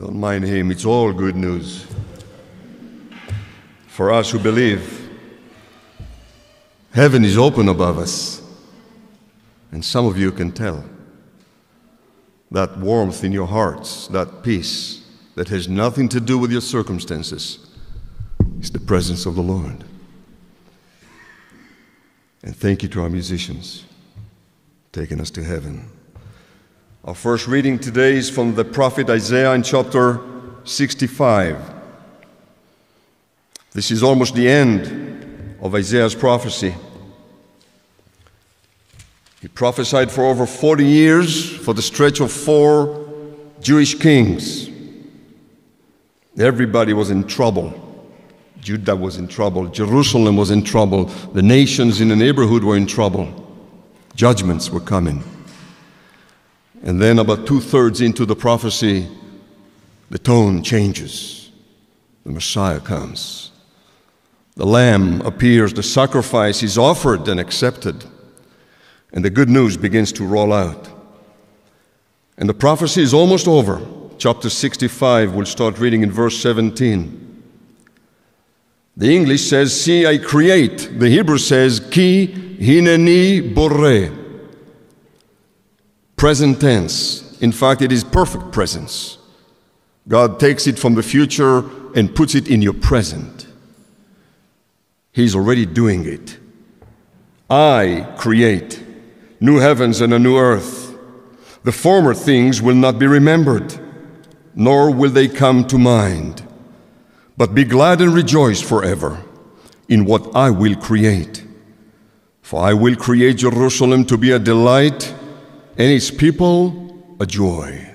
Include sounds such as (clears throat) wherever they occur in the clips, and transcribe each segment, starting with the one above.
Don't mind him, it's all good news. For us who believe, heaven is open above us. And some of you can tell that warmth in your hearts, that peace that has nothing to do with your circumstances, is the presence of the Lord. And thank you to our musicians taking us to heaven. Our first reading today is from the prophet Isaiah in chapter 65. This is almost the end of Isaiah's prophecy. He prophesied for over 40 years for the stretch of four Jewish kings. Everybody was in trouble. Judah was in trouble. Jerusalem was in trouble. The nations in the neighborhood were in trouble. Judgments were coming. And then, about two thirds into the prophecy, the tone changes. The Messiah comes. The Lamb appears, the sacrifice is offered and accepted, and the good news begins to roll out. And the prophecy is almost over. Chapter 65, we'll start reading in verse 17. The English says, See, I create. The Hebrew says, Ki hineni borre present tense. In fact, it is perfect presence. God takes it from the future and puts it in your present. He's already doing it. I create new heavens and a new earth. The former things will not be remembered, nor will they come to mind. But be glad and rejoice forever in what I will create. For I will create Jerusalem to be a delight and its people a joy.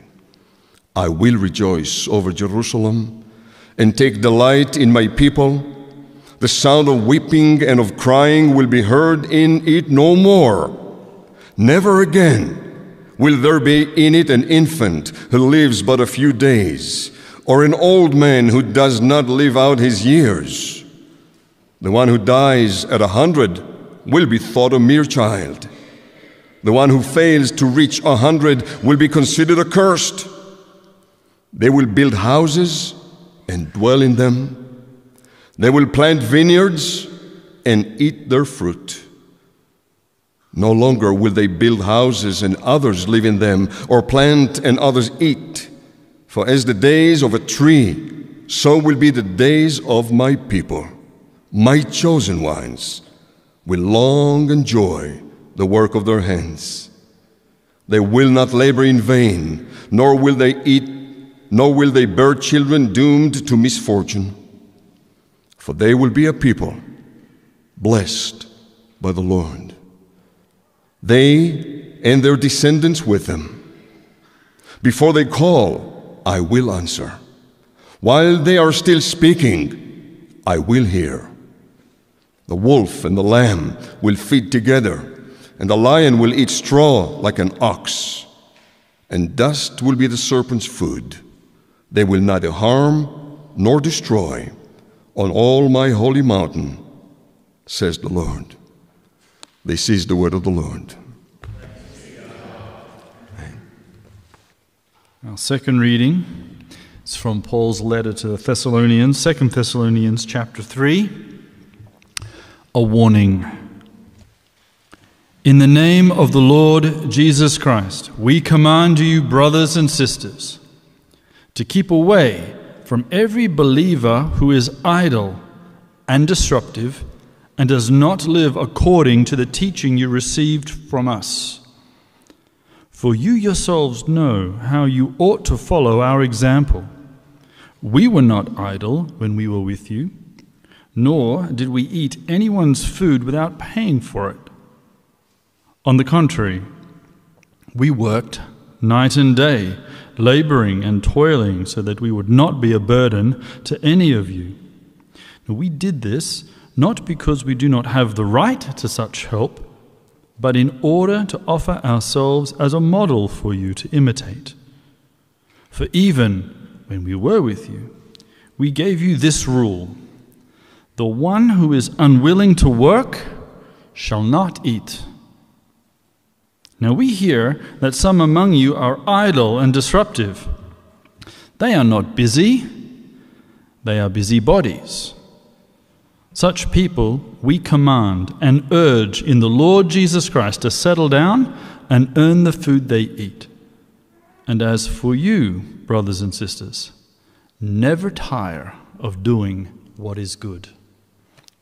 I will rejoice over Jerusalem and take delight in my people. The sound of weeping and of crying will be heard in it no more. Never again will there be in it an infant who lives but a few days, or an old man who does not live out his years. The one who dies at a hundred will be thought a mere child. The one who fails to reach a hundred will be considered accursed. They will build houses and dwell in them. They will plant vineyards and eat their fruit. No longer will they build houses and others live in them, or plant and others eat. For as the days of a tree, so will be the days of my people. My chosen ones will long enjoy the work of their hands. They will not labor in vain, nor will they eat, nor will they bear children doomed to misfortune. For they will be a people blessed by the Lord. They and their descendants with them. Before they call, I will answer. While they are still speaking, I will hear. The wolf and the lamb will feed together and the lion will eat straw like an ox, and dust will be the serpent's food. They will neither harm nor destroy on all my holy mountain, says the Lord. This is the word of the Lord. Our second reading is from Paul's letter to the Thessalonians, 2 Thessalonians chapter 3, a warning. In the name of the Lord Jesus Christ, we command you, brothers and sisters, to keep away from every believer who is idle and disruptive and does not live according to the teaching you received from us. For you yourselves know how you ought to follow our example. We were not idle when we were with you, nor did we eat anyone's food without paying for it. On the contrary, we worked night and day, laboring and toiling so that we would not be a burden to any of you. we did this not because we do not have the right to such help, but in order to offer ourselves as a model for you to imitate. For even when we were with you, we gave you this rule the one who is unwilling to work shall not eat. Now we hear that some among you are idle and disruptive. They are not busy, they are busybodies. Such people we command and urge in the Lord Jesus Christ to settle down and earn the food they eat. And as for you, brothers and sisters, never tire of doing what is good.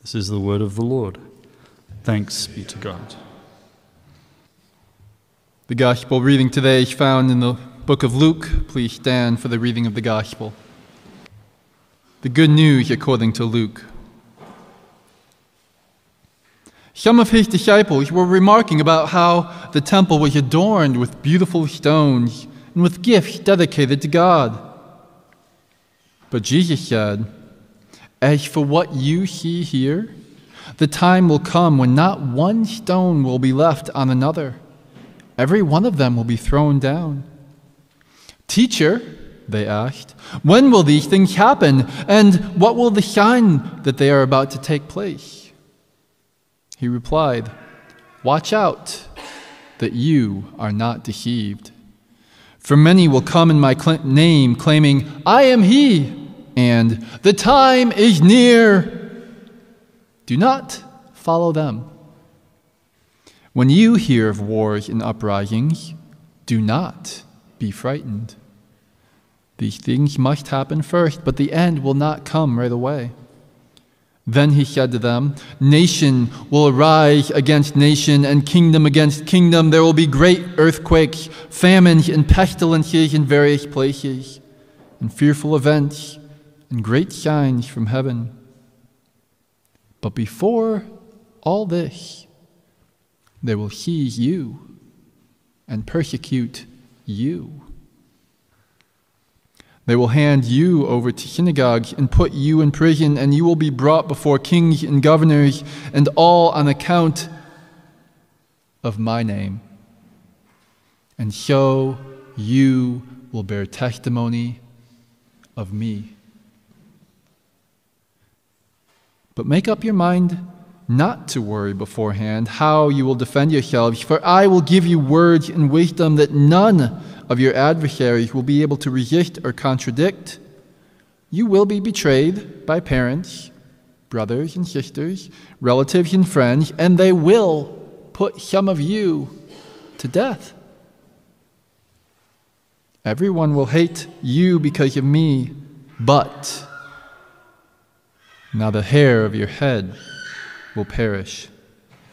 This is the word of the Lord. Thanks be to God. The gospel reading today is found in the book of Luke. Please stand for the reading of the gospel. The good news according to Luke. Some of his disciples were remarking about how the temple was adorned with beautiful stones and with gifts dedicated to God. But Jesus said, As for what you see here, the time will come when not one stone will be left on another. Every one of them will be thrown down. Teacher, they asked, when will these things happen? And what will the sign that they are about to take place? He replied, Watch out that you are not deceived. For many will come in my cl- name, claiming, I am he, and the time is near. Do not follow them. When you hear of wars and uprisings, do not be frightened. These things must happen first, but the end will not come right away. Then he said to them, Nation will arise against nation, and kingdom against kingdom. There will be great earthquakes, famines, and pestilences in various places, and fearful events, and great signs from heaven. But before all this, they will seize you and persecute you. They will hand you over to synagogues and put you in prison, and you will be brought before kings and governors, and all on account of my name. And so you will bear testimony of me. But make up your mind not to worry beforehand how you will defend yourselves, for I will give you words and wisdom that none of your adversaries will be able to resist or contradict. You will be betrayed by parents, brothers and sisters, relatives and friends, and they will put some of you to death. Everyone will hate you because of me, but now the hair of your head will perish.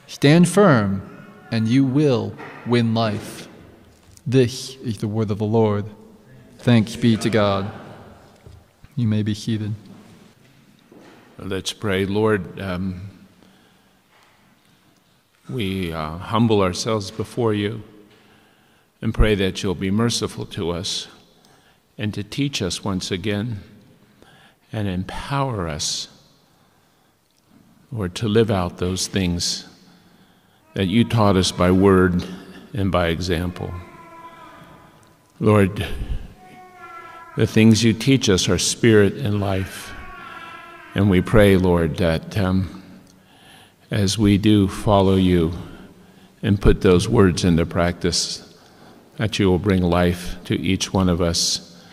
Stand firm, and you will win life. This is the word of the Lord. Thanks be to God. You may be seated. Let's pray. Lord, um, we uh, humble ourselves before you and pray that you'll be merciful to us and to teach us once again and empower us, Lord, to live out those things that you taught us by word and by example. Lord, the things you teach us are spirit and life. And we pray, Lord, that um, as we do follow you and put those words into practice, that you will bring life to each one of us.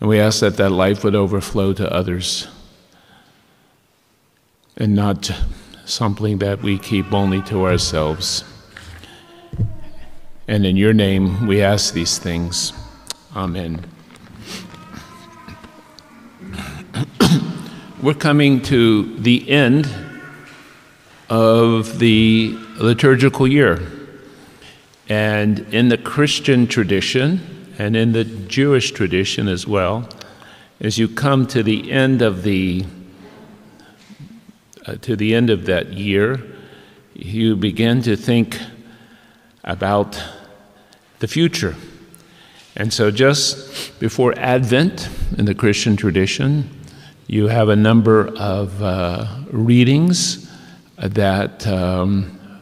And we ask that that life would overflow to others and not something that we keep only to ourselves. And in your name we ask these things. Amen. (coughs) We're coming to the end of the liturgical year. And in the Christian tradition, and in the Jewish tradition as well, as you come to the end of the uh, to the end of that year, you begin to think about the future. And so, just before Advent in the Christian tradition, you have a number of uh, readings that um,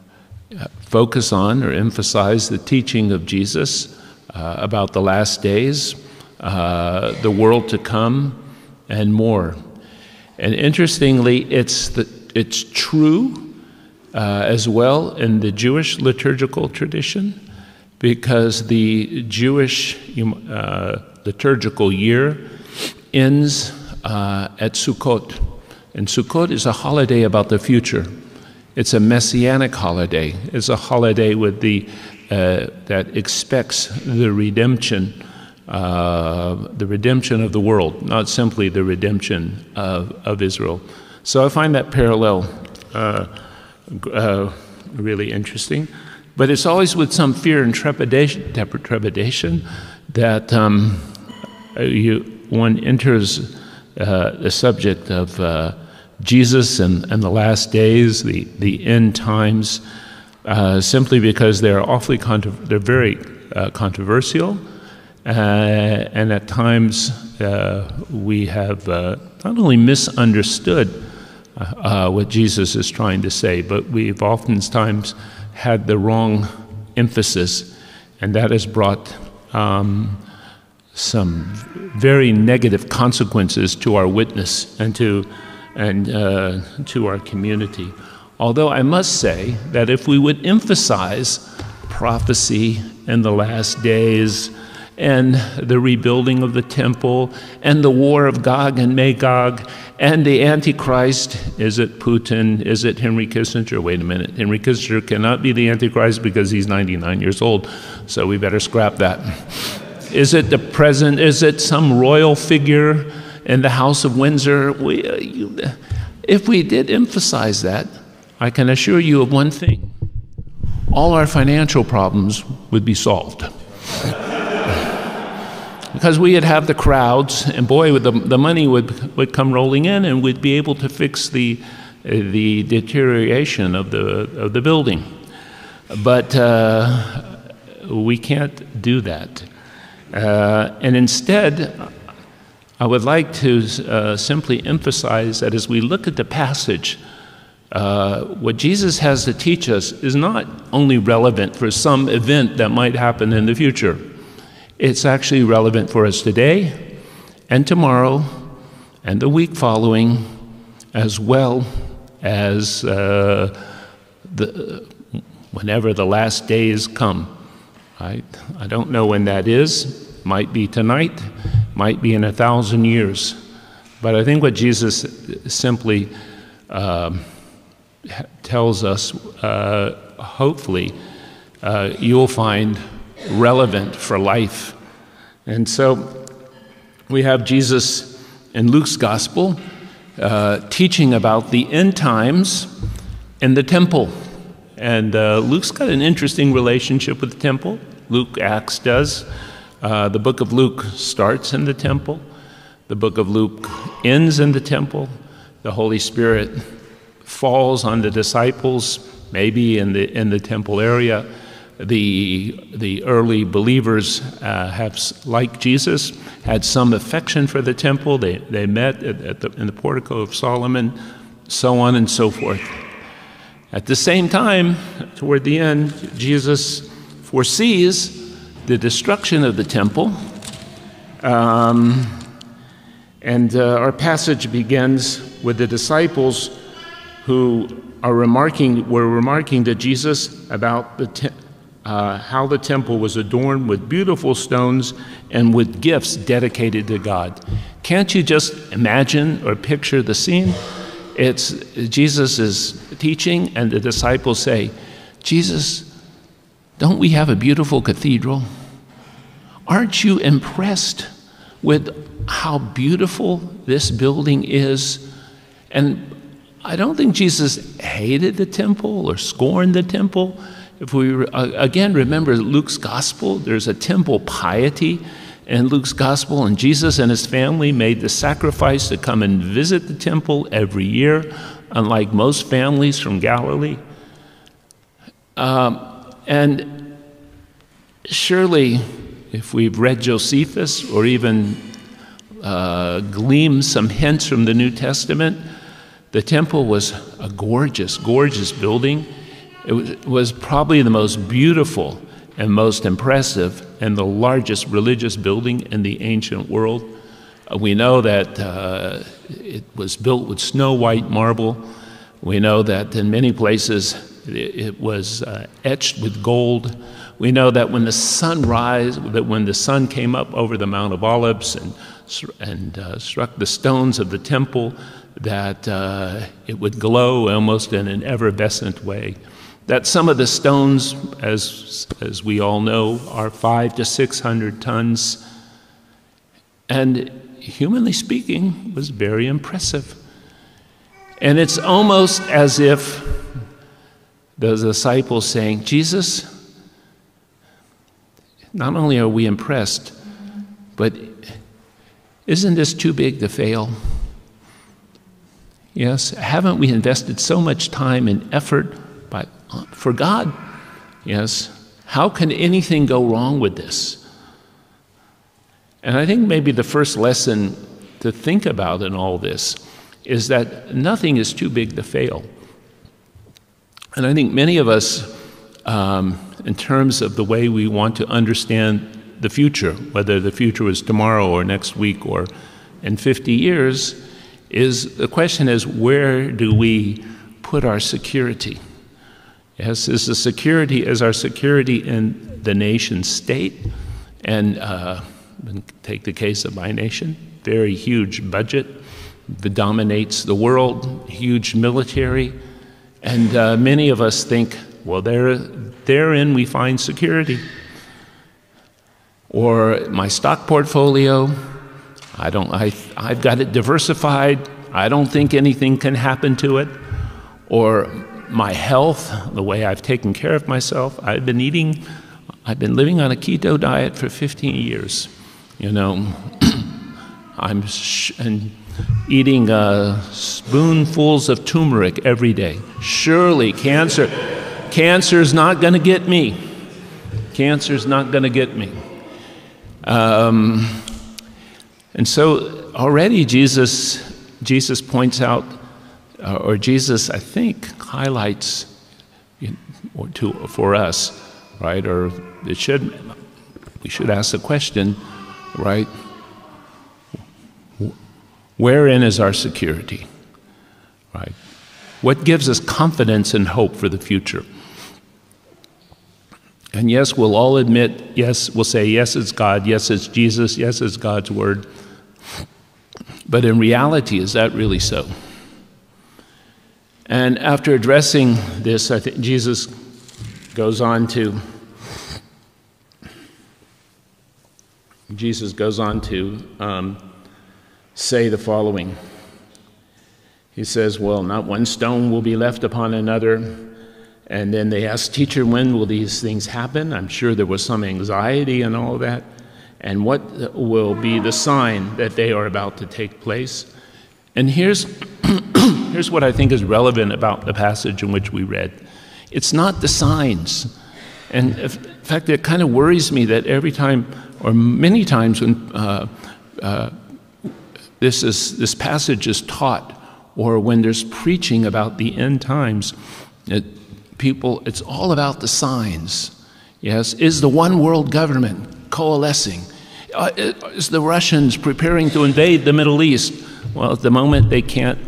focus on or emphasize the teaching of Jesus uh, about the last days, uh, the world to come, and more. And interestingly, it's, the, it's true uh, as well in the Jewish liturgical tradition because the Jewish uh, liturgical year ends uh, at Sukkot. And Sukkot is a holiday about the future. It's a messianic holiday. It's a holiday with the, uh, that expects the redemption, uh, the redemption of the world, not simply the redemption of, of Israel. So I find that parallel uh, uh, really interesting. But it's always with some fear and trepidation, trepidation that um, you, one enters uh, the subject of uh, Jesus and, and the last days, the, the end times, uh, simply because they're awfully they're very uh, controversial, and at times we have not only misunderstood what Jesus is trying to say, but we've oftentimes had the wrong emphasis, and that has brought um, some very negative consequences to our witness and to, and, uh, to our community. Although I must say that if we would emphasize prophecy in the last days and the rebuilding of the temple and the war of Gog and Magog and the Antichrist, is it Putin? Is it Henry Kissinger? Wait a minute. Henry Kissinger cannot be the Antichrist because he's 99 years old, so we better scrap that. Is it the president? Is it some royal figure in the House of Windsor? We, uh, you, if we did emphasize that, I can assure you of one thing all our financial problems would be solved. Because we'd have the crowds, and boy, the, the money would, would come rolling in, and we'd be able to fix the, the deterioration of the, of the building. But uh, we can't do that. Uh, and instead, I would like to uh, simply emphasize that as we look at the passage, uh, what Jesus has to teach us is not only relevant for some event that might happen in the future, it's actually relevant for us today and tomorrow and the week following, as well as uh, the, whenever the last days come. I, I don't know when that is. Might be tonight, might be in a thousand years. But I think what Jesus simply um, tells us, uh, hopefully, uh, you'll find relevant for life. And so we have Jesus in Luke's gospel uh, teaching about the end times in the temple. And uh, Luke's got an interesting relationship with the temple. Luke Acts does. Uh, the book of Luke starts in the temple, the book of Luke ends in the temple. The Holy Spirit falls on the disciples, maybe in the, in the temple area. The, the early believers uh, have, like Jesus, had some affection for the temple. They, they met at, at the, in the portico of Solomon, so on and so forth. At the same time, toward the end, Jesus foresees the destruction of the temple. Um, and uh, our passage begins with the disciples who are remarking, were remarking to Jesus about the te- uh, how the temple was adorned with beautiful stones and with gifts dedicated to God. Can't you just imagine or picture the scene? It's Jesus is teaching, and the disciples say, Jesus, don't we have a beautiful cathedral? Aren't you impressed with how beautiful this building is? And I don't think Jesus hated the temple or scorned the temple. If we uh, again remember Luke's gospel, there's a temple piety in Luke's gospel, and Jesus and his family made the sacrifice to come and visit the temple every year, unlike most families from Galilee. Um, and surely, if we've read Josephus or even uh, gleaned some hints from the New Testament, the temple was a gorgeous, gorgeous building. It was, probably the most beautiful and most impressive and the largest religious building in the ancient world. Uh, we know that uh, it was built with snow white marble. We know that in many places it was uh, etched with gold. we know that when the sun rise, that when the sun came up over the Mount of Olives and, and uh, struck the stones of the temple, that uh, it would glow almost in an effervescent way. That some of the stones, as, as we all know, are five to six hundred tons. And humanly speaking, was very impressive. And it's almost as if the disciples saying, Jesus, not only are we impressed, but isn't this too big to fail? Yes, haven't we invested so much time and effort for God? Yes, how can anything go wrong with this? And I think maybe the first lesson to think about in all this is that nothing is too big to fail. And I think many of us, um, in terms of the way we want to understand the future, whether the future is tomorrow or next week or in 50 years, is the question is where do we put our security? Yes, is the security is our security in the nation state, and uh, take the case of my nation, very huge budget that dominates the world, huge military, and uh, many of us think, well, there, therein we find security. Or my stock portfolio, I don't, I, I've got it diversified. I don't think anything can happen to it. Or my health, the way I've taken care of myself. I've been eating, I've been living on a keto diet for 15 years. You know, (clears throat) I'm eating uh, spoonfuls of turmeric every day. Surely cancer, cancer's not going to get me. Cancer's not going to get me. Um, and so already Jesus, Jesus points out, uh, or Jesus, I think, highlights know, to, for us, right? Or it should, we should ask the question, right? Wherein is our security? Right? What gives us confidence and hope for the future? And yes, we'll all admit, yes, we'll say, yes, it's God, yes, it's Jesus, yes, it's God's Word. But in reality, is that really so? And after addressing this, I think Jesus goes on to Jesus goes on to um, say the following. He says, Well, not one stone will be left upon another. And then they asked, Teacher, when will these things happen? I'm sure there was some anxiety and all that. And what will be the sign that they are about to take place? And here's, (clears throat) here's what I think is relevant about the passage in which we read it's not the signs. And in fact, it kind of worries me that every time, or many times, when uh, uh, this, is, this passage is taught, or when there's preaching about the end times, it, people, it's all about the signs. Yes, is the one world government coalescing? Uh, is the Russians preparing to invade the Middle East? Well, at the moment, they can't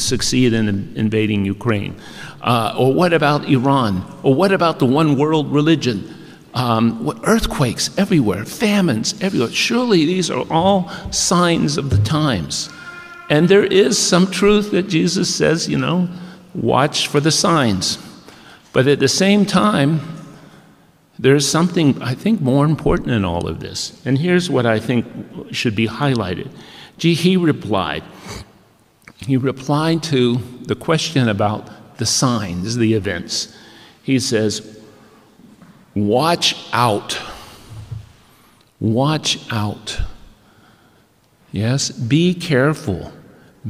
succeed in invading Ukraine. Uh, or what about Iran? Or what about the one world religion? Um, earthquakes everywhere, famines everywhere. Surely these are all signs of the times. And there is some truth that Jesus says, you know, watch for the signs. But at the same time, there's something I think more important in all of this. And here's what I think should be highlighted. He replied. He replied to the question about the signs, the events. He says, Watch out. Watch out. Yes, be careful.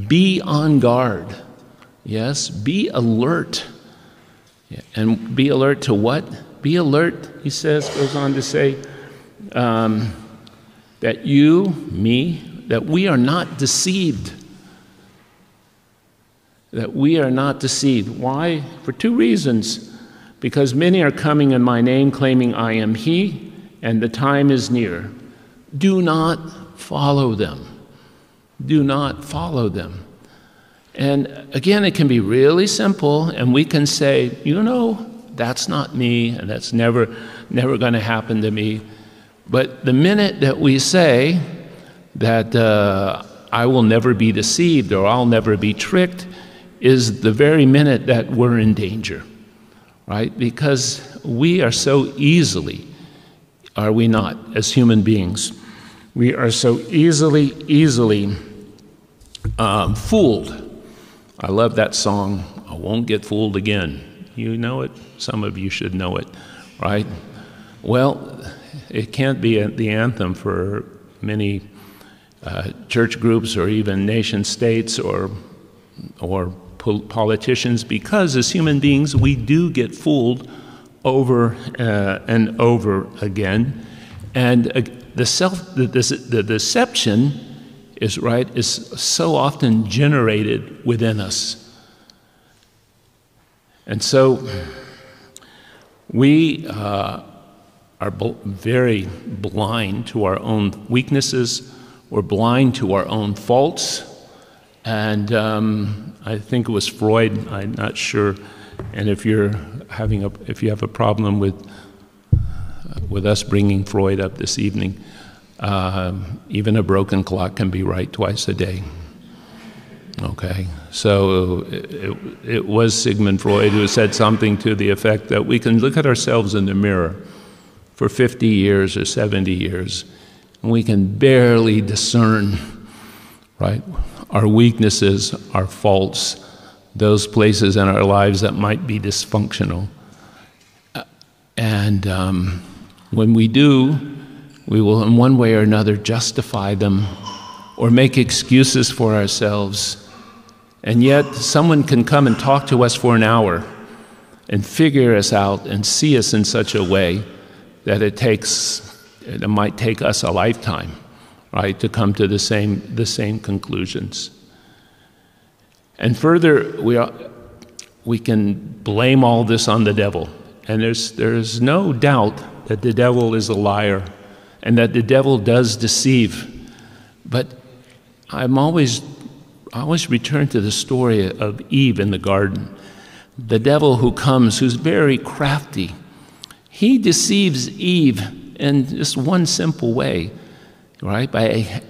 Be on guard. Yes, be alert. And be alert to what? Be alert, he says, goes on to say, um, that you, me, that we are not deceived. That we are not deceived. Why? For two reasons. Because many are coming in my name, claiming I am He, and the time is near. Do not follow them. Do not follow them. And again, it can be really simple, and we can say, you know, that's not me, and that's never, never going to happen to me. But the minute that we say that uh, I will never be deceived or I'll never be tricked, is the very minute that we're in danger, right? Because we are so easily, are we not, as human beings? We are so easily, easily um, fooled. I love that song, I Won't Get Fooled Again. You know it? Some of you should know it, right? Well, it can't be the anthem for many uh, church groups or even nation states or, or politicians because as human beings we do get fooled over uh, and over again. And uh, the, self, the, the, the deception is right is so often generated within us. And so we uh, are very blind to our own weaknesses, we're blind to our own faults. And um, I think it was Freud, I'm not sure. And if you're having a, if you have a problem with, uh, with us bringing Freud up this evening, uh, even a broken clock can be right twice a day. Okay, so it, it, was Sigmund Freud who said something to the effect that we can look at ourselves in the mirror for 50 years or 70 years, and we can barely discern, right, our weaknesses, our faults, those places in our lives that might be dysfunctional. And um, when we do, we will, in one way or another, justify them or make excuses for ourselves and yet, someone can come and talk to us for an hour and figure us out and see us in such a way that it takes, it might take us a lifetime, right, to come to the same, the same conclusions. And further, we, are, we can blame all this on the devil. And there's, there's no doubt that the devil is a liar and that the devil does deceive. But I'm always I always return to the story of Eve in the garden. The devil who comes, who's very crafty, he deceives Eve in just one simple way, right? By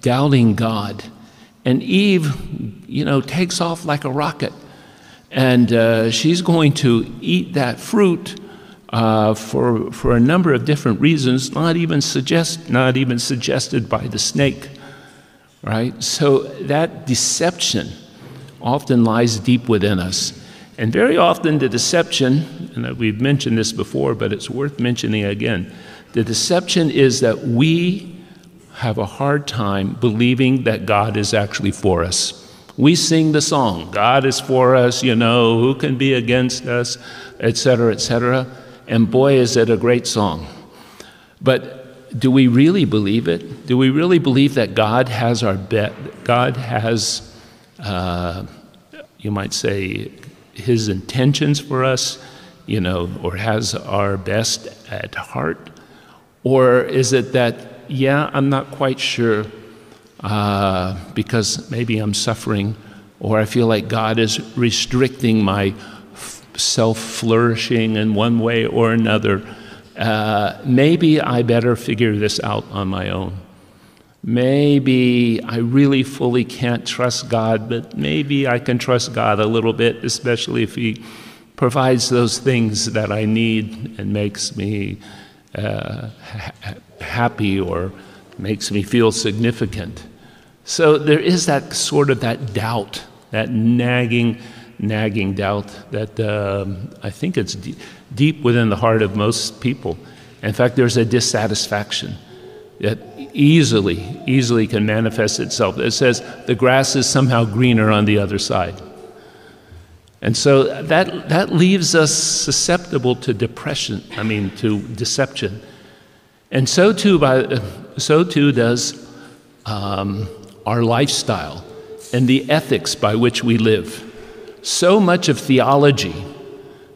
doubting God. And Eve, you know, takes off like a rocket. And uh, she's going to eat that fruit uh, for, for a number of different reasons, not even, suggest, not even suggested by the snake right? So that deception often lies deep within us. And very often, the deception, and we've mentioned this before, but it's worth mentioning again the deception is that we have a hard time believing that God is actually for us. We sing the song, God is for us, you know, who can be against us, etc., etc. And boy, is it a great song. But do we really believe it? Do we really believe that God has our bet? God has, uh, you might say, His intentions for us, you know, or has our best at heart? Or is it that, yeah, I'm not quite sure uh, because maybe I'm suffering, or I feel like God is restricting my self flourishing in one way or another? uh, maybe I better figure this out on my own. Maybe I really fully can't trust God, but maybe I can trust God a little bit, especially if He provides those things that I need and makes me uh, ha- (laughs) happy or makes me feel significant. So there is that sort of that doubt, that nagging nagging doubt that um, I think it's d- deep within the heart of most people. In fact, there's a dissatisfaction that easily, easily can manifest itself. It says the grass is somehow greener on the other side. And so that, that leaves us susceptible to depression, I mean, to deception. And so too, by, so too does um, our lifestyle and the ethics by which we live. So much of theology,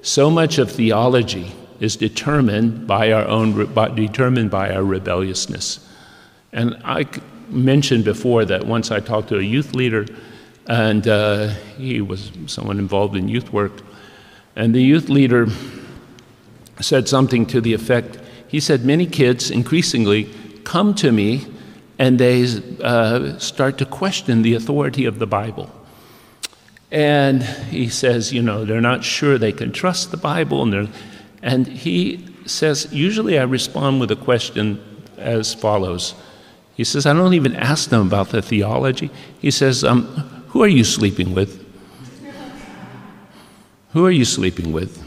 so much of theology is determined by our own, determined by our rebelliousness. And I mentioned before that once I talked to a youth leader, and uh, he was someone involved in youth work, and the youth leader said something to the effect he said, Many kids increasingly come to me and they uh, start to question the authority of the Bible. And he says, you know, they're not sure they can trust the Bible. And, and he says, usually I respond with a question as follows. He says, I don't even ask them about the theology. He says, um, Who are you sleeping with? Who are you sleeping with?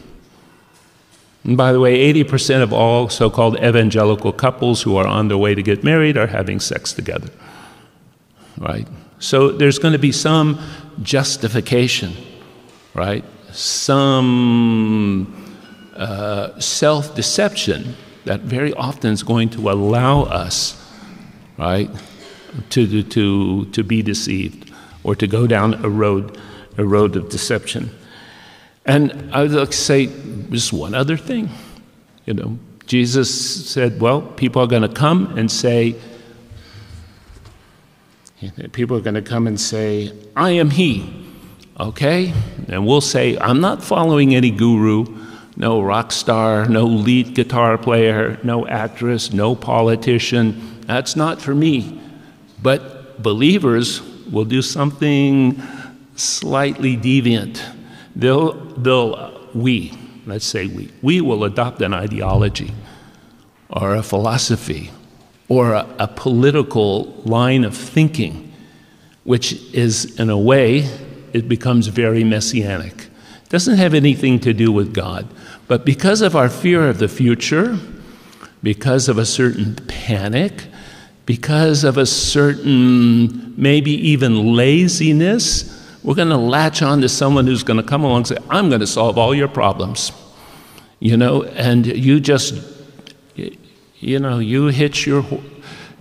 And by the way, 80% of all so called evangelical couples who are on their way to get married are having sex together. Right? So there's going to be some justification, right? Some uh, self deception that very often is going to allow us, right, to, to, to be deceived or to go down a road, a road of deception. And I would like to say just one other thing. You know, Jesus said, well, people are going to come and say, people are going to come and say, I am He. Okay? And we'll say, I'm not following any guru, no rock star, no lead guitar player, no actress, no politician. That's not for me. But believers will do something slightly deviant They'll, they'll, uh, we, let's say we, we will adopt an ideology or a philosophy or a, a political line of thinking, which is, in a way, it becomes very messianic. Doesn't have anything to do with God. But because of our fear of the future, because of a certain panic, because of a certain maybe even laziness, we're going to latch on to someone who's going to come along and say, I'm going to solve all your problems. You know, and you just, you know, you hitch your,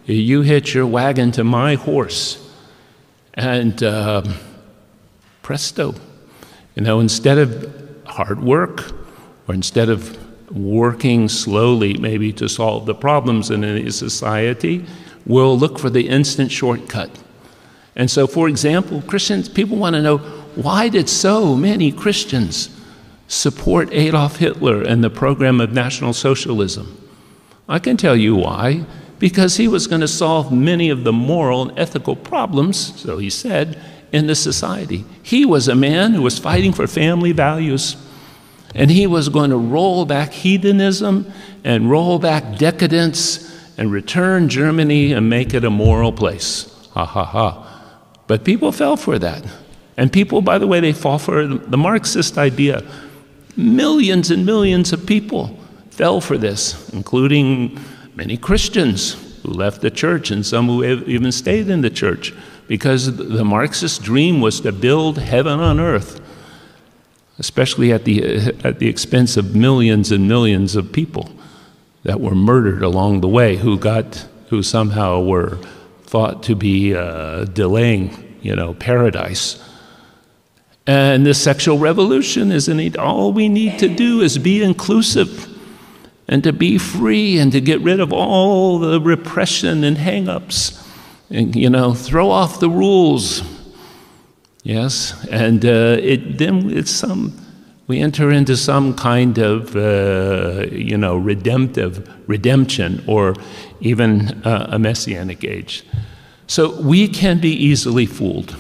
you hitch your wagon to my horse. And uh, presto, you know, instead of hard work or instead of working slowly maybe to solve the problems in a society, we'll look for the instant shortcut and so, for example, Christians, people want to know why did so many Christians support Adolf Hitler and the program of National Socialism? I can tell you why. Because he was going to solve many of the moral and ethical problems, so he said, in the society. He was a man who was fighting for family values, and he was going to roll back hedonism and roll back decadence and return Germany and make it a moral place. Ha ha ha. But people fell for that. And people, by the way, they fall for the Marxist idea. Millions and millions of people fell for this, including many Christians who left the church and some who even stayed in the church, because the Marxist dream was to build heaven on earth, especially at the, at the expense of millions and millions of people that were murdered along the way who got, who somehow were thought to be uh, delaying, you know, paradise. And the sexual revolution isn't it? All we need to do is be inclusive and to be free and to get rid of all the repression and hang-ups and you know throw off the rules yes and uh, it then it's some we enter into some kind of uh, you know redemptive redemption or even uh, a messianic age. So we can be easily fooled.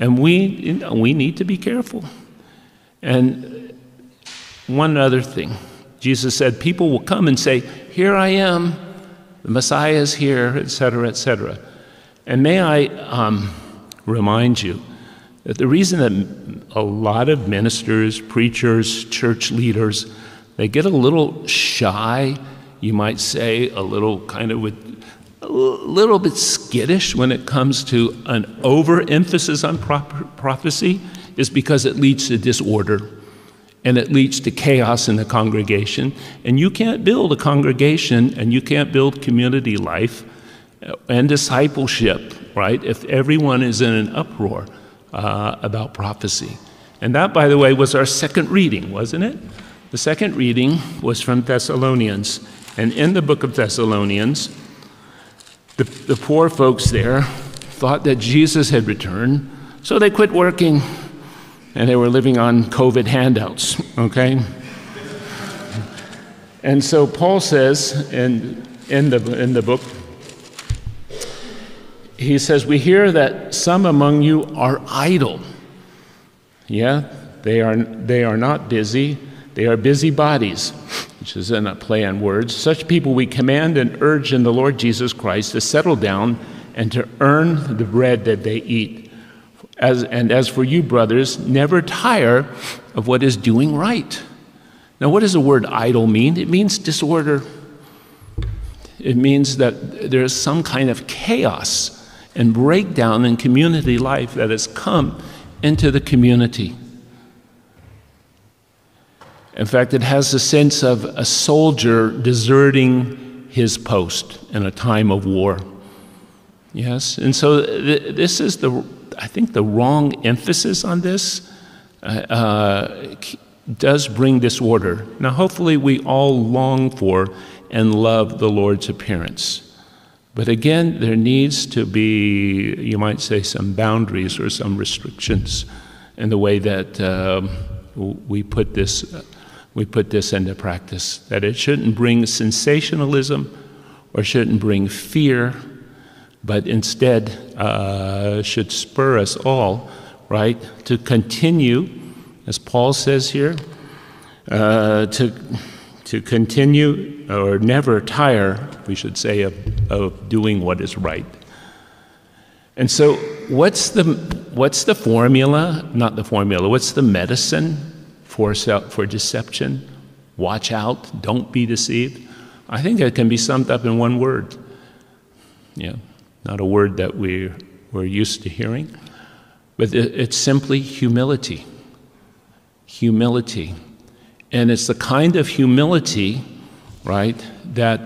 And we you know, we need to be careful. And one other thing. Jesus said people will come and say here i am. The messiah is here etc etc and may i um, remind you the reason that a lot of ministers, preachers, church leaders, they get a little shy, you might say, a little kind of with a little bit skittish when it comes to an overemphasis on prophecy is because it leads to disorder and it leads to chaos in the congregation. And you can't build a congregation and you can't build community life and discipleship, right, if everyone is in an uproar uh, about prophecy. And that, by the way, was our second reading, wasn't it? The second reading was from Thessalonians. And in the book of Thessalonians, the, the poor folks there thought that Jesus had returned, so they quit working and they were living on COVID handouts, okay? And so Paul says in, in, the, in the book, he says, We hear that some among you are idle. Yeah, they are, they are not busy, they are busy bodies, which is in a play on words. Such people we command and urge in the Lord Jesus Christ to settle down and to earn the bread that they eat. As, and as for you, brothers, never tire of what is doing right. Now, what does the word idle mean? It means disorder. It means that there's some kind of chaos and breakdown in community life that has come into the community. In fact, it has the sense of a soldier deserting his post in a time of war. Yes, and so th- this is the, I think, the wrong emphasis on this uh, uh, does bring disorder. Now, hopefully, we all long for and love the Lord's appearance. But again, there needs to be, you might say, some boundaries or some restrictions in the way that um, we put this we put this into practice. That it shouldn't bring sensationalism or shouldn't bring fear, but instead uh, should spur us all, right, to continue, as Paul says here, uh, to to continue or never tire, we should say, of, of doing what is right. And so, what's the, what's the formula? Not the formula, what's the medicine for, for deception? Watch out, don't be deceived. I think it can be summed up in one word. Yeah, not a word that we, we're used to hearing, but it, it's simply humility. Humility. And it's the kind of humility, right, that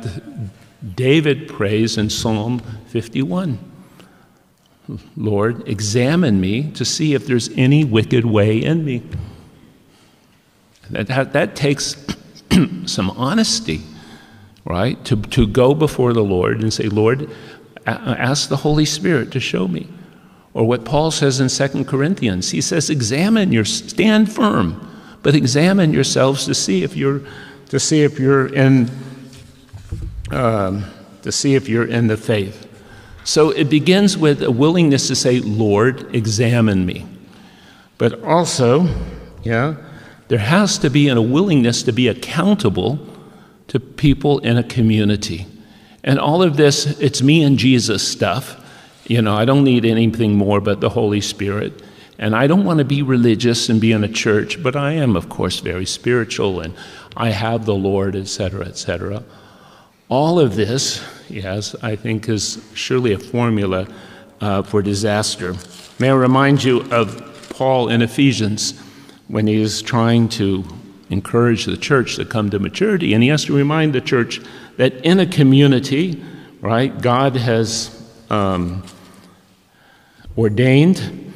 David prays in Psalm 51. Lord, examine me to see if there's any wicked way in me. That, that, takes (clears throat) some honesty, right? To, to go before the Lord and say, Lord, ask the Holy Spirit to show me. Or what Paul says in 2 Corinthians, he says, examine your, stand firm but examine yourselves to see if you're to see if you're in um, to see if you're in the faith. So it begins with a willingness to say, Lord, examine me. But also, yeah, there has to be a willingness to be accountable to people in a community. And all of this, it's me and Jesus stuff. You know, I don't need anything more but the Holy Spirit. And I don't want to be religious and be in a church, but I am, of course, very spiritual and I have the Lord, etc., etc. All of this, yes, I think is surely a formula uh, for disaster. May I remind you of Paul in Ephesians when he is trying to encourage the church to come to maturity, and he has to remind the church that in a community, right, God has um, ordained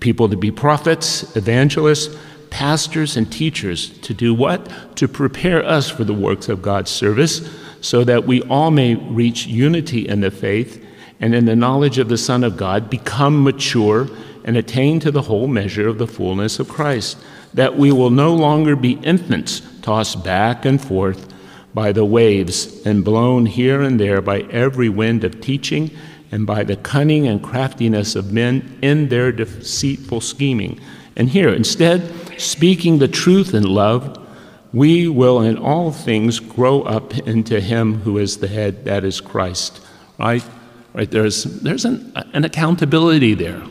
people to be prophets, evangelists, pastors, and teachers to do what? To prepare us for the works of God's service so that we all may reach unity in the faith and in the knowledge of the Son of God, become mature and attain to the whole measure of the fullness of Christ, that we will no longer be infants tossed back and forth by the waves and blown here and there by every wind of teaching and by the cunning and craftiness of men in their deceitful scheming. And here, instead, speaking the truth in love, we will in all things grow up into him who is the head, that is Christ. Right? Right? There's, there's an, an accountability there.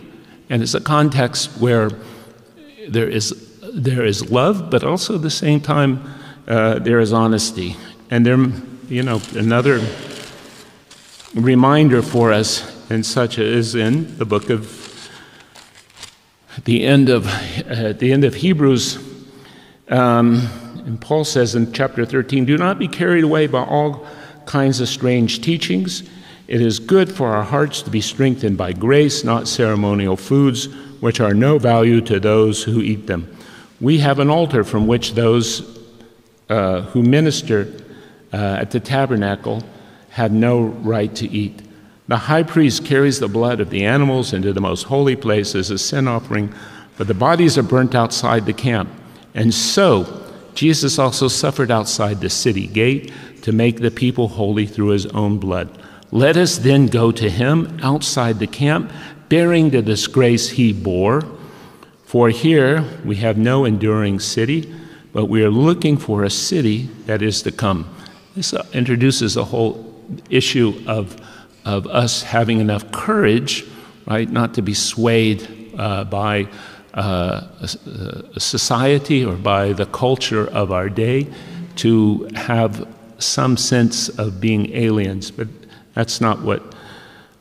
And it's a context where there is, there is love, but also at the same time, uh, there is honesty. And there, you know, another reminder for us, and such as in the book of the end of at the end of Hebrews. Um, and Paul says in chapter 13, "Do not be carried away by all kinds of strange teachings. It is good for our hearts to be strengthened by grace, not ceremonial foods, which are no value to those who eat them. We have an altar from which those uh, who minister uh, at the tabernacle." had no right to eat. The high priest carries the blood of the animals into the most holy place as a sin offering, but the bodies are burnt outside the camp. And so, Jesus also suffered outside the city gate to make the people holy through his own blood. Let us then go to him outside the camp, bearing the disgrace he bore. For here we have no enduring city, but we are looking for a city that is to come. This uh, introduces a whole issue of, of us having enough courage, right, not to be swayed uh, by uh, a society or by the culture of our day to have some sense of being aliens. But that's not what.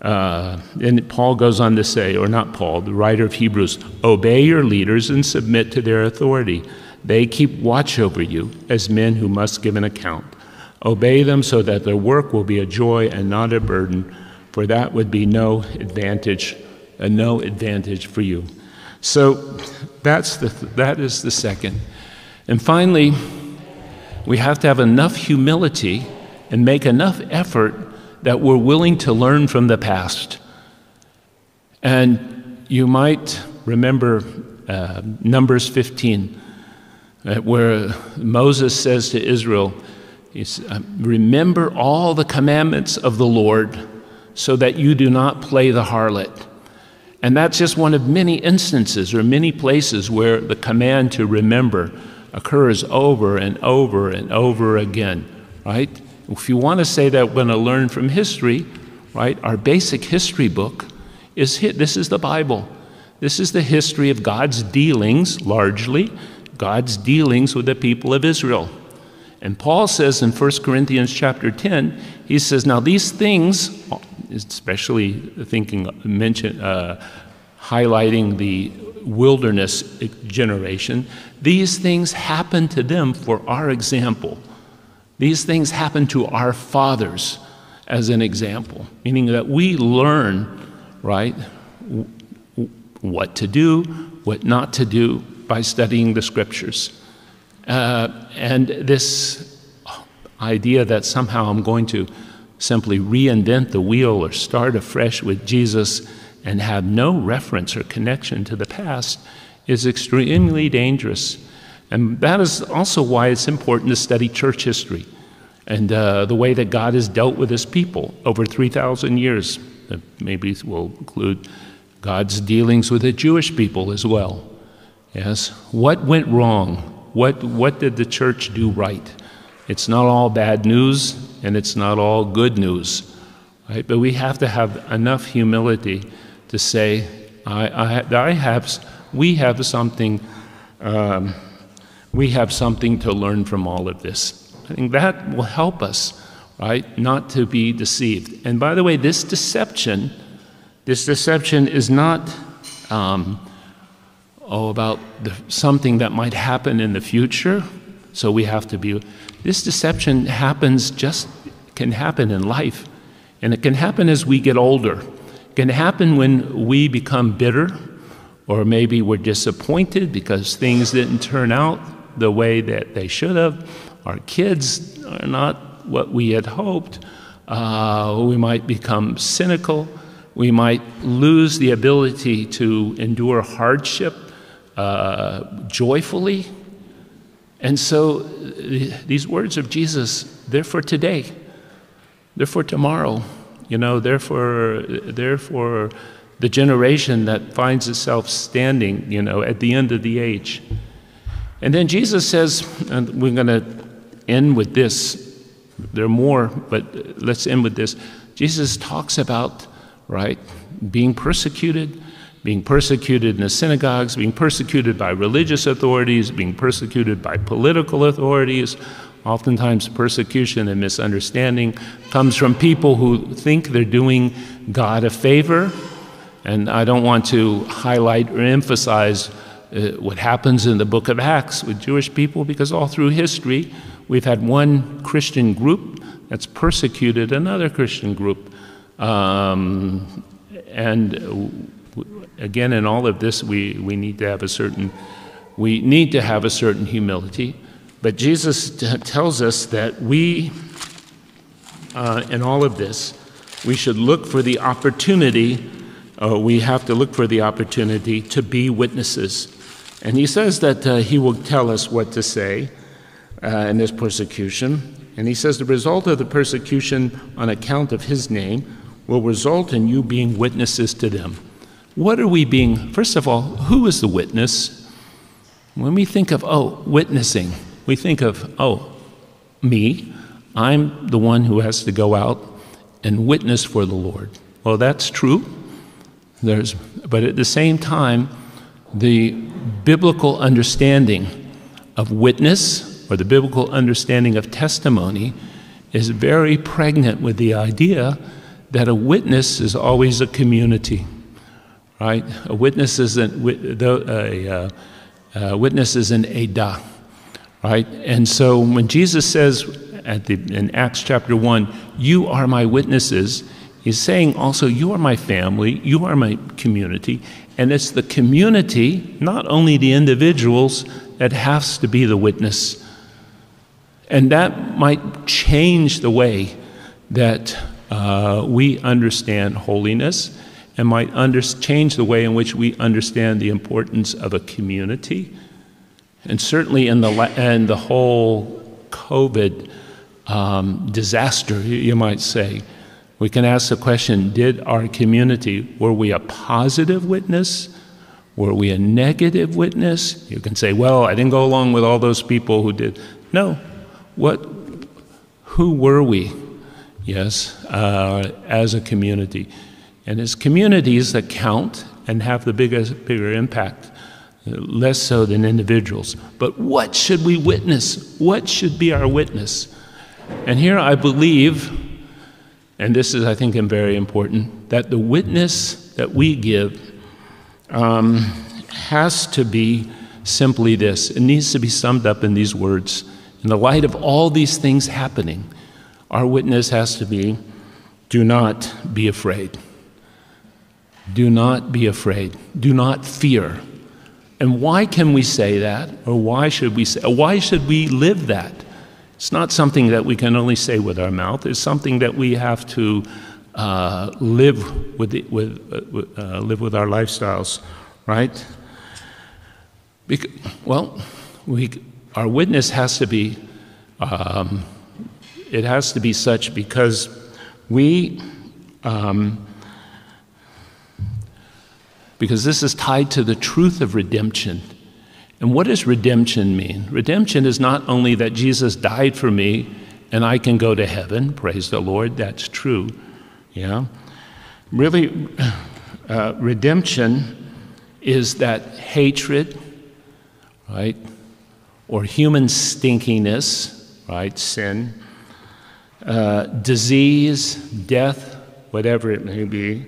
Uh, and Paul goes on to say, or not Paul, the writer of Hebrews, obey your leaders and submit to their authority. They keep watch over you as men who must give an account. Obey them so that their work will be a joy and not a burden, for that would be no advantage, uh, no advantage for you. So that's the, that is the second. And finally, we have to have enough humility and make enough effort that we're willing to learn from the past. And you might remember uh, Numbers 15, uh, where Moses says to Israel, uh, Remember all the commandments of the Lord so that you do not play the harlot. And that's just one of many instances or many places where the command to remember occurs over and over and over again, right? If you want to say that we're going to learn from history, right, our basic history book is this is the Bible. This is the history of God's dealings, largely, God's dealings with the people of Israel. And Paul says in 1 Corinthians chapter 10, he says, Now these things, especially thinking, mention, uh, highlighting the wilderness generation, these things happen to them for our example. These things happen to our fathers as an example, meaning that we learn, right, what to do, what not to do by studying the scriptures. Uh, and this idea that somehow I'm going to simply reinvent the wheel or start afresh with Jesus and have no reference or connection to the past is extremely dangerous. And that is also why it's important to study church history and uh, the way that God has dealt with his people over 3,000 years. Maybe we'll include God's dealings with the Jewish people as well. Yes? What went wrong? What, what did the church do right? It's not all bad news and it's not all good news, right? But we have to have enough humility to say, I, I, I have, we have something, um, we have something to learn from all of this. I think that will help us, right, not to be deceived. And by the way, this deception, this deception is not um, oh about the, something that might happen in the future. So we have to be. This deception happens just can happen in life, and it can happen as we get older It can happen when we become bitter, or maybe we're disappointed because things didn't turn out the way that they should have. Our kids are not what we had hoped. Uh, we might become cynical. We might lose the ability to endure hardship uh, joyfully. And so uh, these words of Jesus, they're for today, they're for tomorrow. You know, therefore, therefore, the generation that finds itself standing, you know, at the end of the age. And then Jesus says, and we're going to end with this. There are more, but let's end with this. Jesus talks about, right, being persecuted, being persecuted in the synagogues, being persecuted by religious authorities, being persecuted by political authorities, Oftentimes, persecution and misunderstanding comes from people who think they're doing God a favor. And I don't want to highlight or emphasize uh, what happens in the book of Acts with Jewish people because all through history, we've had one Christian group that's persecuted another Christian group. Um, and again, in all of this, we, we need to have a certain we need to have a certain humility. But Jesus tells us that we, uh, in all of this, we should look for the opportunity, uh, we have to look for the opportunity to be witnesses. And he says that uh, he will tell us what to say. uh, in this persecution. And he says the result of the persecution on account of his name will result in you being witnesses to them. What are we being? First of all, who is the witness? When we think of, oh, witnessing, we think of, oh, me. I'm the one who has to go out and witness for the Lord. Well, that's true. There's, but at the same time, the biblical understanding of witness or the biblical understanding of testimony is very pregnant with the idea that a witness is always a community, right? A witness is an, a, uh, a witness is an edah, right? And so when Jesus says at the, in Acts chapter 1, You are my witnesses, he's saying also, You are my family, you are my community. And it's the community, not only the individuals, that has to be the witness. And that might change the way that uh, we understand holiness and might under- change the way in which we understand the importance of a community. And certainly in the, la- in the whole COVID um, disaster, you might say, we can ask the question Did our community, were we a positive witness? Were we a negative witness? You can say, Well, I didn't go along with all those people who did. No. What, who were we, yes, uh, as a community? And it's communities that count and have the biggest, bigger impact, less so than individuals. But what should we witness? What should be our witness? And here I believe and this is, I think, very important, that the witness that we give um, has to be simply this. It needs to be summed up in these words. In the light of all these things happening, our witness has to be do not be afraid. Do not be afraid. Do not fear. And why can we say that? Or why should we say, why should we live that? It's not something that we can only say with our mouth, it's something that we have to uh, live, with, with, uh, live with our lifestyles, right? Because, well, we, our witness has to be, um, it has to be such because we, um, because this is tied to the truth of redemption. And what does redemption mean? Redemption is not only that Jesus died for me and I can go to heaven, praise the Lord, that's true. Yeah. Really, (sighs) uh, redemption is that hatred, right? Or human stinkiness, right? Sin, uh, disease, death, whatever it may be,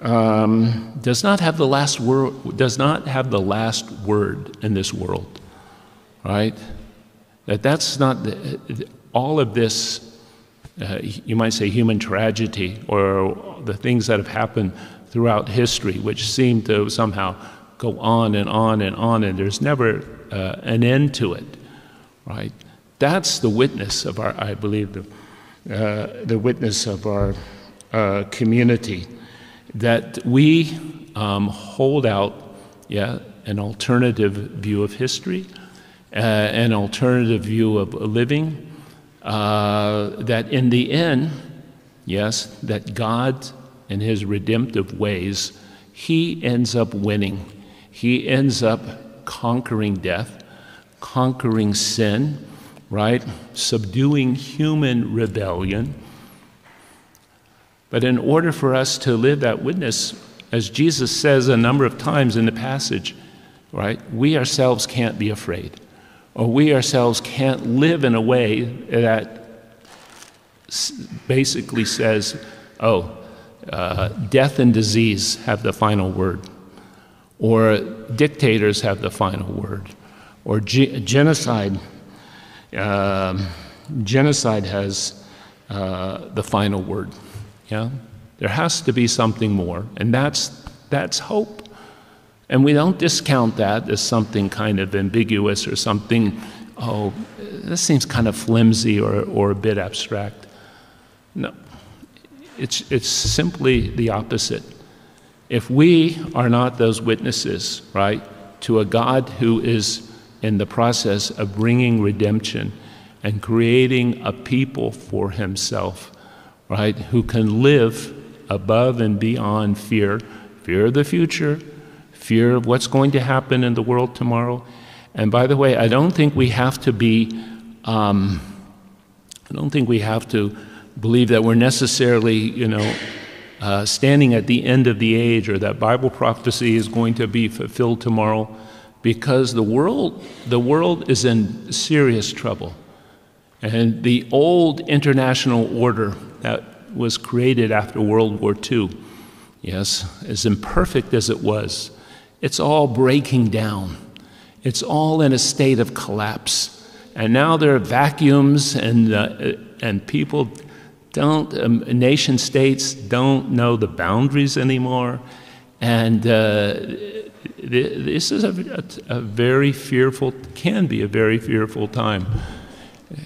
um, does not have the last word does not have the last word in this world right? That that's not the, all of this uh, you might say human tragedy or the things that have happened throughout history which seem to somehow go on and on and on and there's never uh, an end to it right? That's the witness of our i believe the, uh, the witness of our uh, community that we um, hold out, yeah, an alternative view of history, uh, an alternative view of living, uh, that in the end, yes, that God in his redemptive ways, he ends up winning. He ends up conquering death, conquering sin, right? Subduing human rebellion but in order for us to live that witness, as Jesus says a number of times in the passage, right, we ourselves can't be afraid. Or we ourselves can't live in a way that basically says, oh, uh, death and disease have the final word, or dictators have the final word, or ge- genocide. Uh, genocide has uh, the final word. Yeah? There has to be something more, and that's, that's hope. And we don't discount that as something kind of ambiguous or something, oh, this seems kind of flimsy or, or a bit abstract. No, it's, it's simply the opposite. If we are not those witnesses, right, to a God who is in the process of bringing redemption and creating a people for himself, right, who can live above and beyond fear fear of the future, fear of what's going to happen in the world tomorrow. And by the way, I don't think we have to be, um, I don't think we have to believe that we're necessarily, you know, uh, standing at the end of the age or that Bible prophecy is going to be fulfilled tomorrow because the world, the world is in serious trouble. And the old international order that was created after World War II yes, as imperfect as it was, it's all breaking down. It's all in a state of collapse. And now there are vacuums, and, uh, and people don't, um, nation states don't know the boundaries anymore. And uh, this is a, a, a very fearful, can be a very fearful time.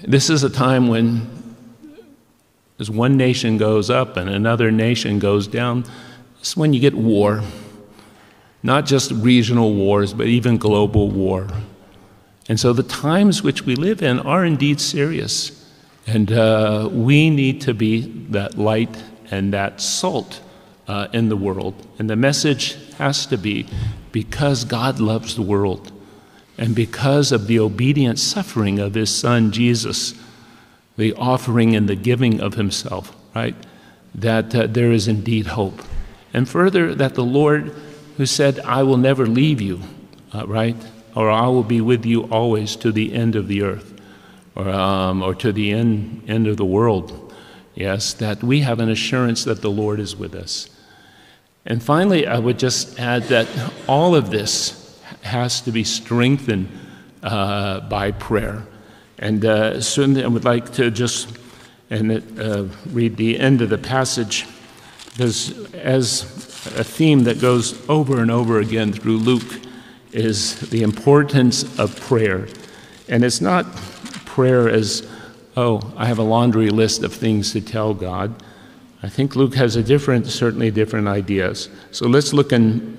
This is a time when, as one nation goes up and another nation goes down, it's when you get war, not just regional wars, but even global war. And so the times which we live in are indeed serious. And uh, we need to be that light and that salt uh, in the world. And the message has to be because God loves the world and because of the obedient suffering of his son Jesus, the offering and the giving of himself, right? That uh, there is indeed hope. And further, that the Lord, who said, I will never leave you, uh, right? Or I will be with you always to the end of the earth, or, um, or to the end, end of the world. Yes, that we have an assurance that the Lord is with us. And finally, I would just add that all of this has to be strengthened uh, by prayer. And uh, soon I would like to just and uh, read the end of the passage. Because as a theme that goes over and over again through Luke is the importance of prayer. And it's not prayer as, oh, I have a laundry list of things to tell God. I think Luke has a different, certainly different ideas. So let's look in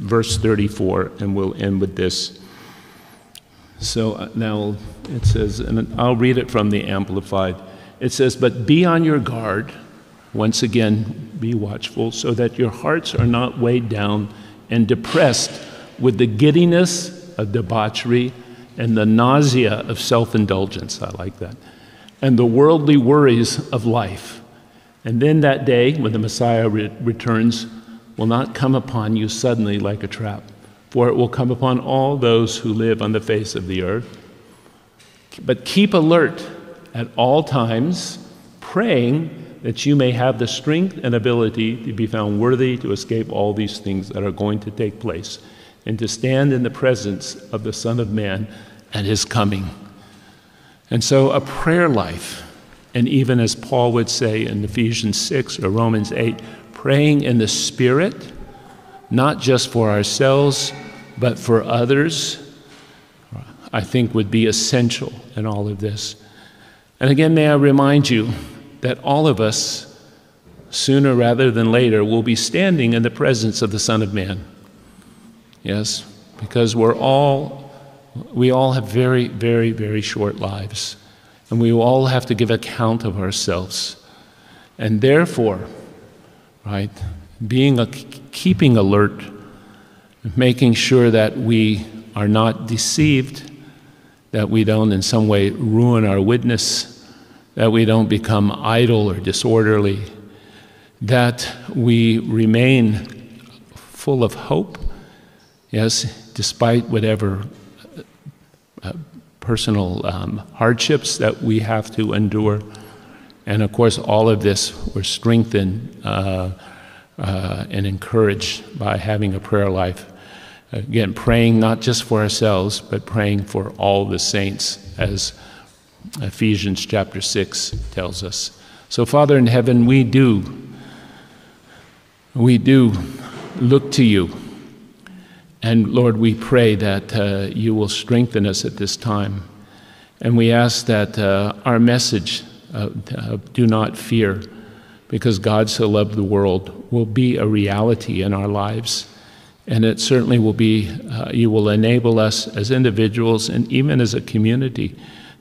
verse 34 and we'll end with this. So uh, now it says, and I'll read it from the Amplified. It says, But be on your guard once again, be watchful so that your hearts are not weighed down and depressed with the giddiness of debauchery and the nausea of self indulgence. I like that. And the worldly worries of life. And then that day, when the Messiah re- returns, will not come upon you suddenly like a trap, for it will come upon all those who live on the face of the earth. But keep alert at all times, praying that you may have the strength and ability to be found worthy to escape all these things that are going to take place and to stand in the presence of the Son of Man at his coming. And so, a prayer life, and even as Paul would say in Ephesians 6 or Romans 8, praying in the Spirit, not just for ourselves, but for others, I think would be essential in all of this. And again, may I remind you that all of us, sooner rather than later, will be standing in the presence of the Son of Man. Yes, because we're all, we all have very, very, very short lives, and we all have to give account of ourselves. And therefore, right, being a, keeping alert, making sure that we are not deceived, that we don't in some way ruin our witness that we don't become idle or disorderly, that we remain full of hope, yes, despite whatever uh, personal um, hardships that we have to endure. And of course, all of this we're strengthened uh, uh, and encouraged by having a prayer life. Again, praying not just for ourselves, but praying for all the saints as Ephesians chapter 6 tells us. So, Father in heaven, we do, we do look to you. And Lord, we pray that uh, you will strengthen us at this time. And we ask that uh, our message, uh, uh do not fear, because God so loved the world, will be a reality in our lives. And it certainly will be, uh, you will enable us as individuals and even as a community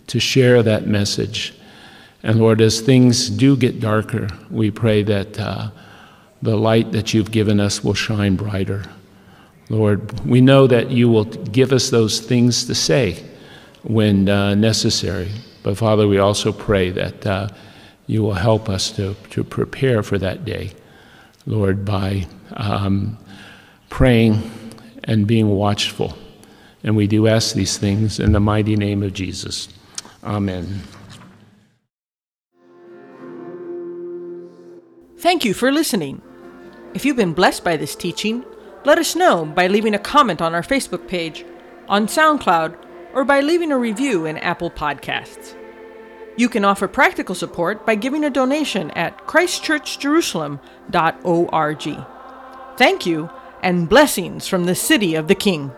to share that message. And Lord, as things do get darker, we pray that uh, the light that you've given us will shine brighter. Lord, we know that you will give us those things to say when uh, necessary. But Father, we also pray that uh, you will help us to, to prepare for that day, Lord, by um, praying and being watchful. And we do ask these things in the mighty name of Jesus. Amen. Thank you for listening. If you've been blessed by this teaching, let us know by leaving a comment on our Facebook page, on SoundCloud, or by leaving a review in Apple Podcasts. You can offer practical support by giving a donation at christchurchjerusalem.org. Thank you, and blessings from the City of the King.